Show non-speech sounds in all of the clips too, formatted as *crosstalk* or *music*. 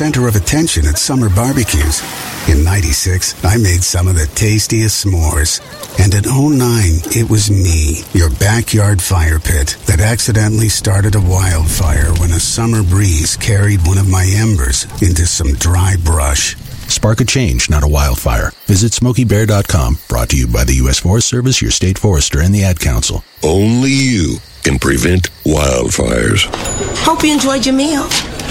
center of attention at summer barbecues. In 96, I made some of the tastiest s'mores. And in 09, it was me, your backyard fire pit, that accidentally started a wildfire when a summer breeze carried one of my embers into some dry brush. Spark a change, not a wildfire. Visit SmokeyBear.com. Brought to you by the U.S. Forest Service, your state forester, and the Ad Council. Only you can prevent wildfires. Hope you enjoyed your meal.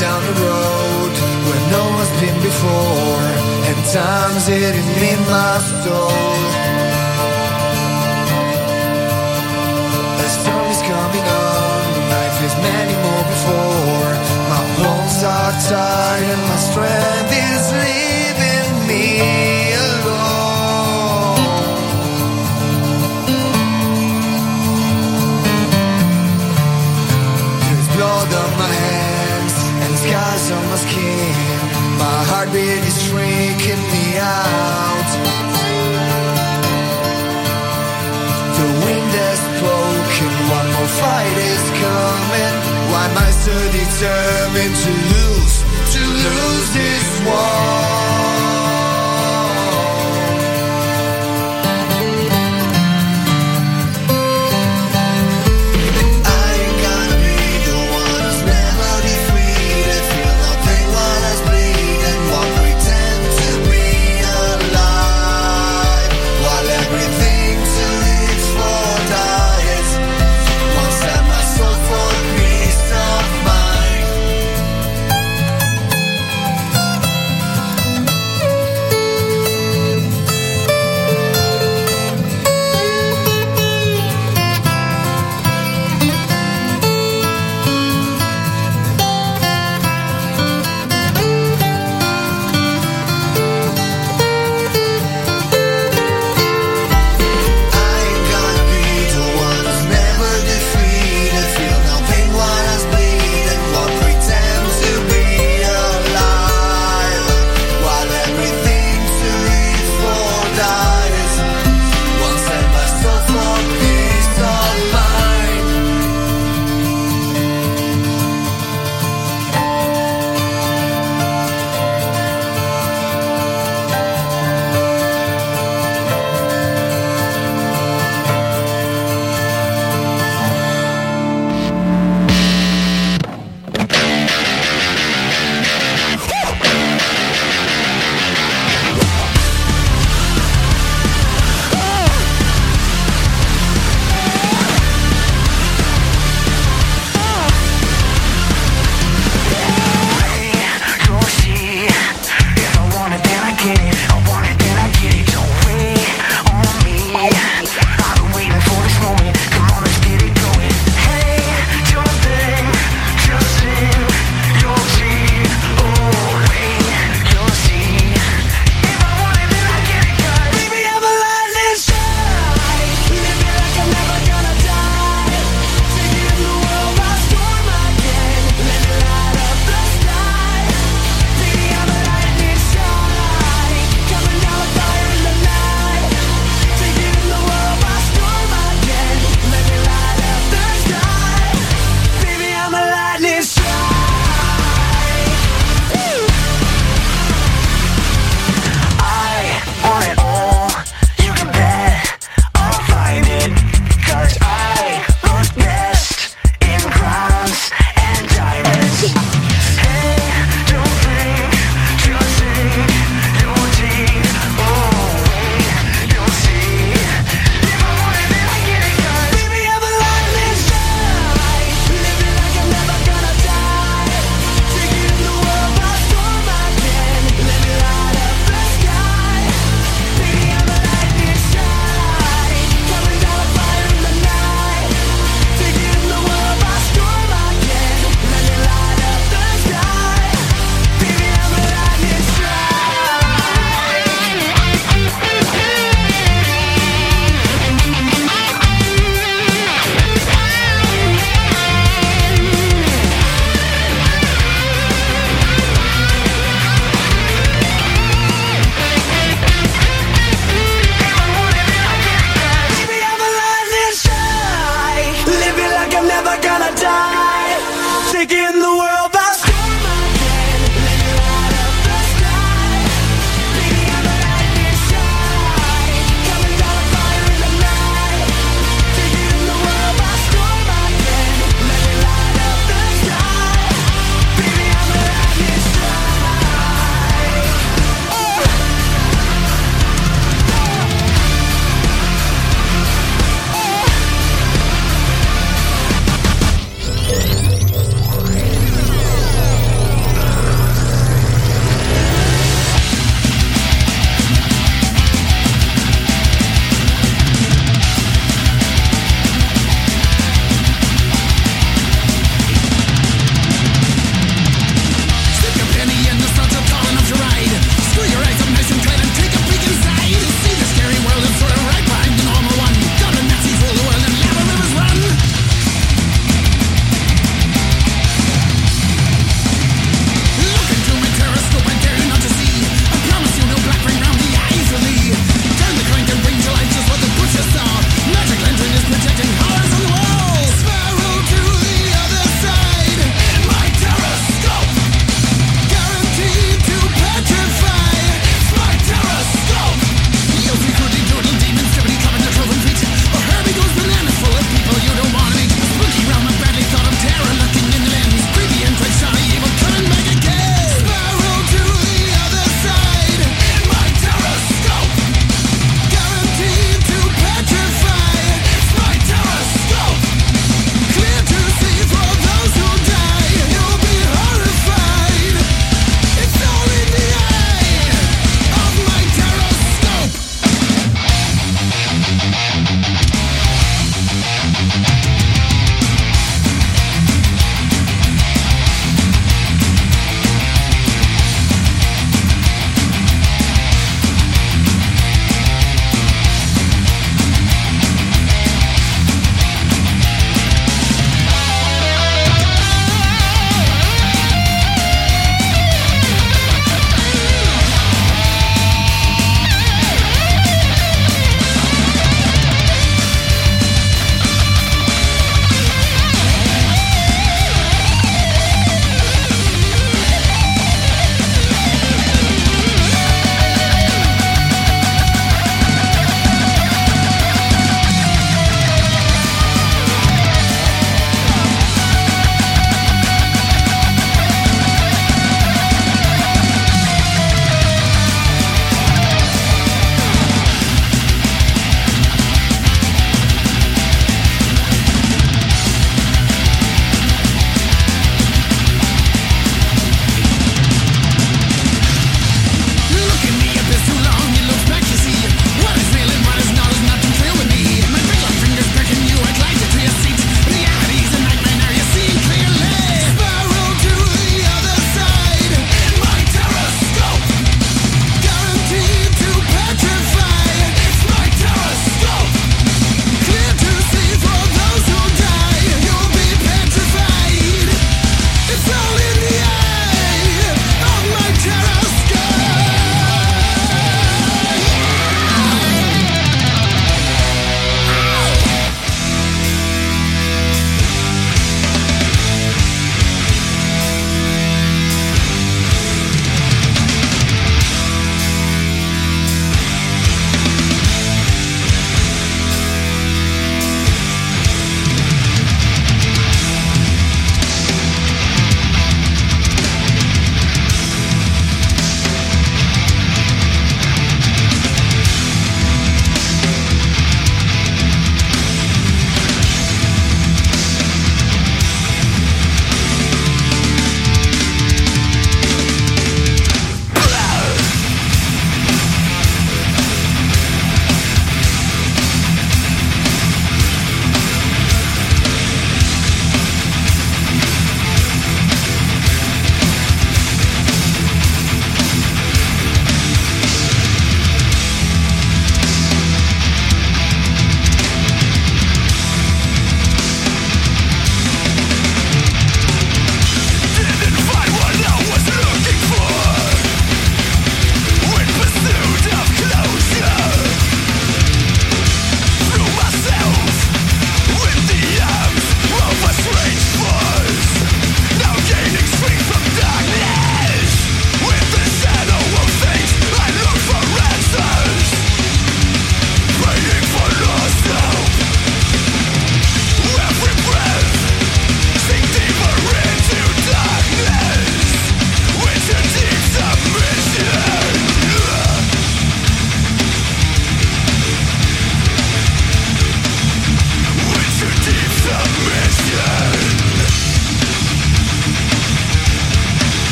down the road where no one's been before, and time's hitting in my soul. The storm is coming on, life is many more before. My bones are tired and my strength is leaving me scars on my skin. My heartbeat is freaking me out. The wind has spoken, one more fight is coming. Why am I so determined to lose, to lose this war?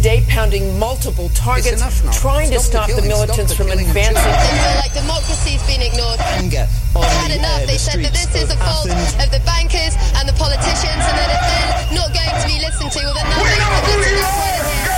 today pounding multiple targets, trying stop to stop the, the militants stop the from advancing. They feel like democracy's been ignored. Anger. They've had enough. They said that this is a fault Athens. of the bankers and the politicians, and that if they're not going to be listened to, well, then nothing happens to this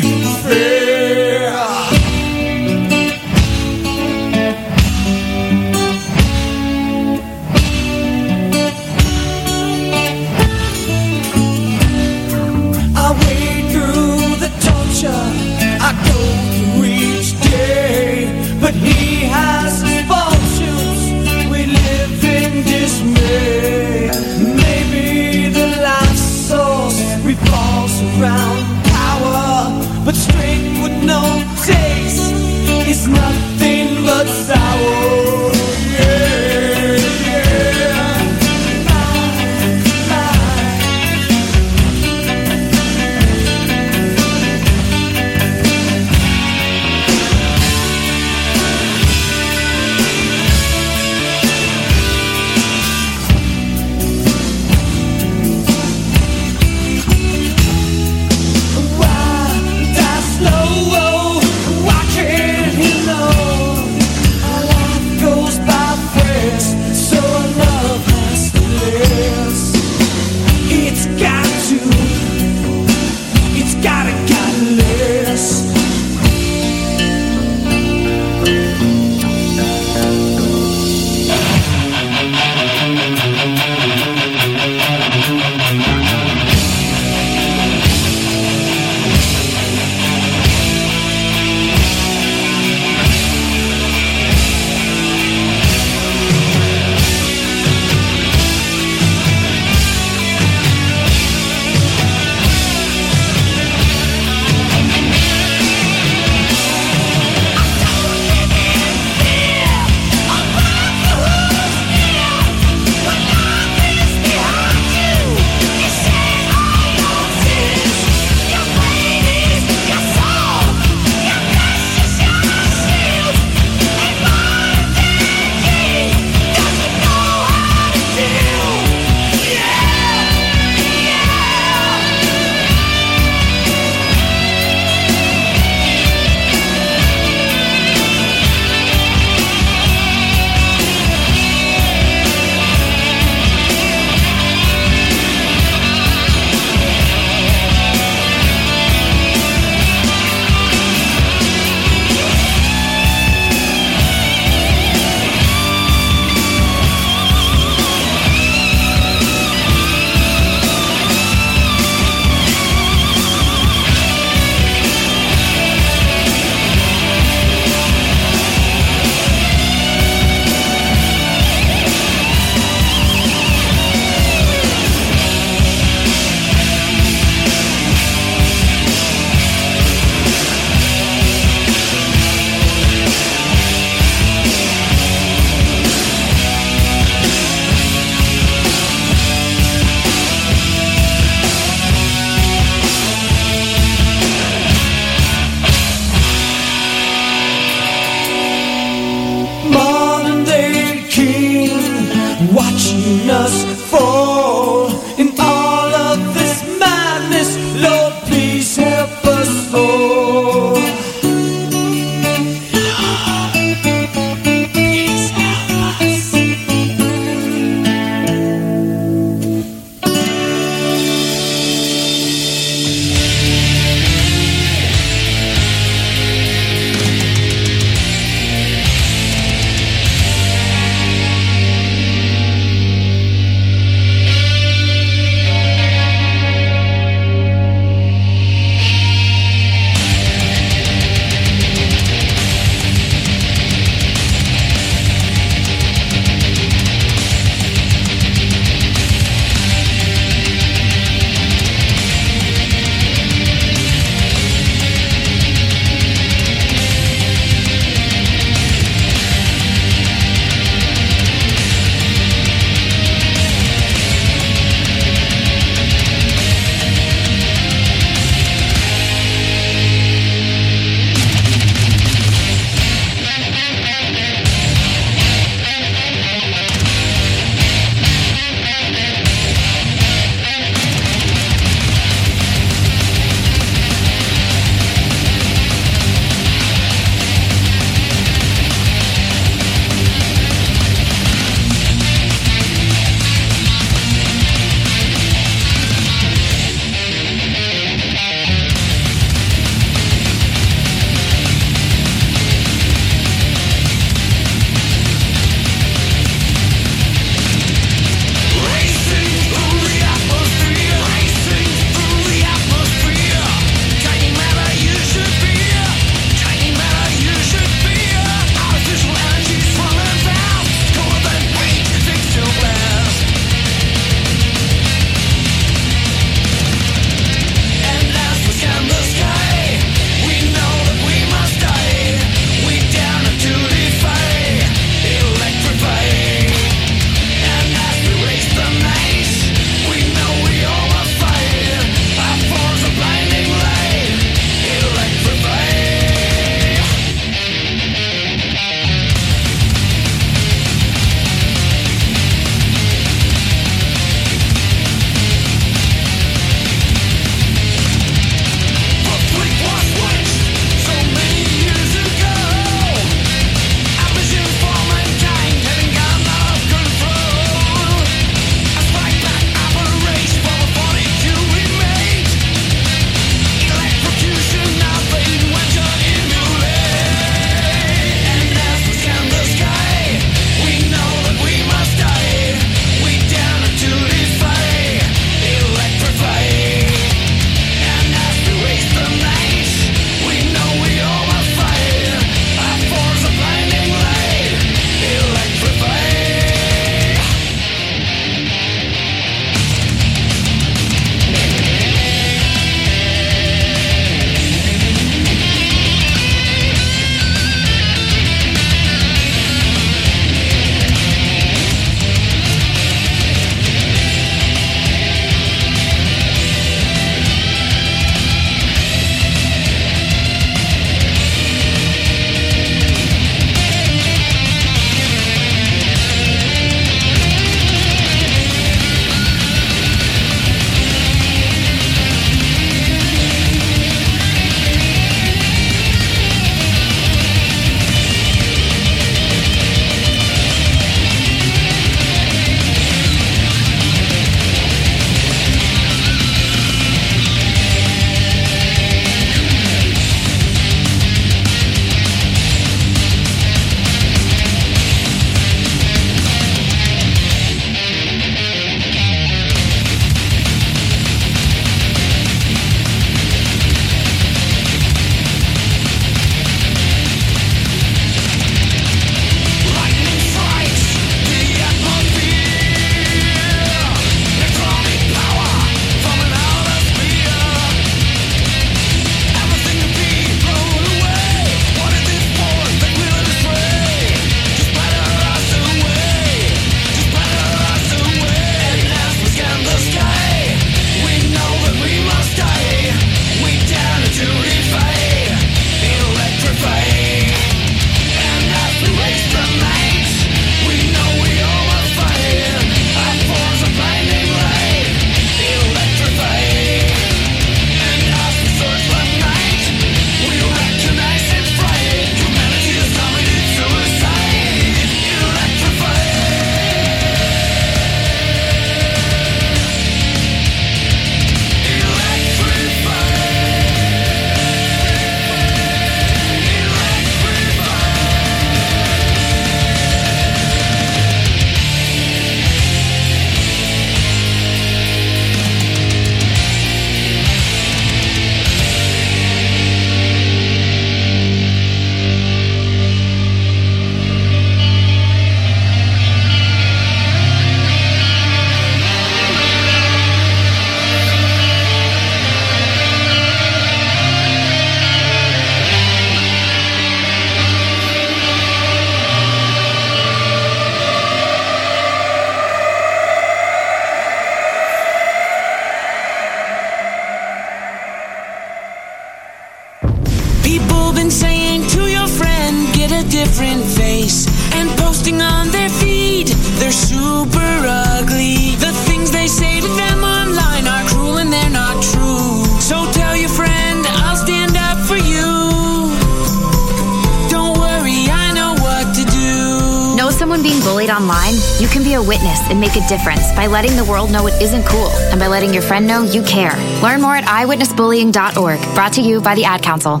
know you care. Learn more at iwitnessbullying.org. Brought to you by the Ad Council.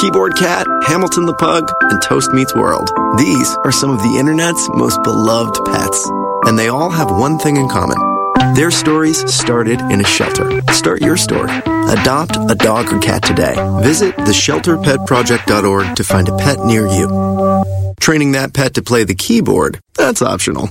Keyboard Cat, Hamilton the Pug, and Toast Meets World. These are some of the internet's most beloved pets. And they all have one thing in common. Their stories started in a shelter. Start your story. Adopt a dog or cat today. Visit theshelterpetproject.org to find a pet near you. Training that pet to play the keyboard, that's optional.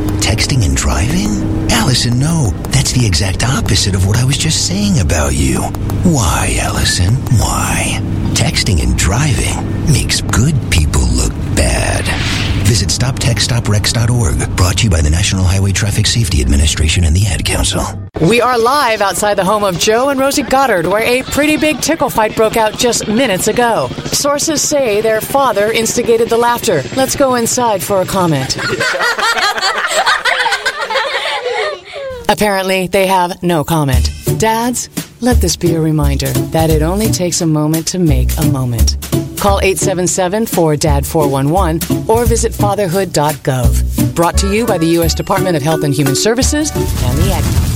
texting and driving? Allison, no. That's the exact opposite of what I was just saying about you. Why, Allison? Why? Texting and driving makes good people look bad. Visit StopTextsStopWrecks.org. Brought to you by the National Highway Traffic Safety Administration and the Ad Council. We are live outside the home of Joe and Rosie Goddard, where a pretty big tickle fight broke out just minutes ago. Sources say their father instigated the laughter. Let's go inside for a comment. *laughs* Apparently, they have no comment. Dads, let this be a reminder that it only takes a moment to make a moment. Call 877 4DAD 411 or visit fatherhood.gov. Brought to you by the U.S. Department of Health and Human Services and the Ad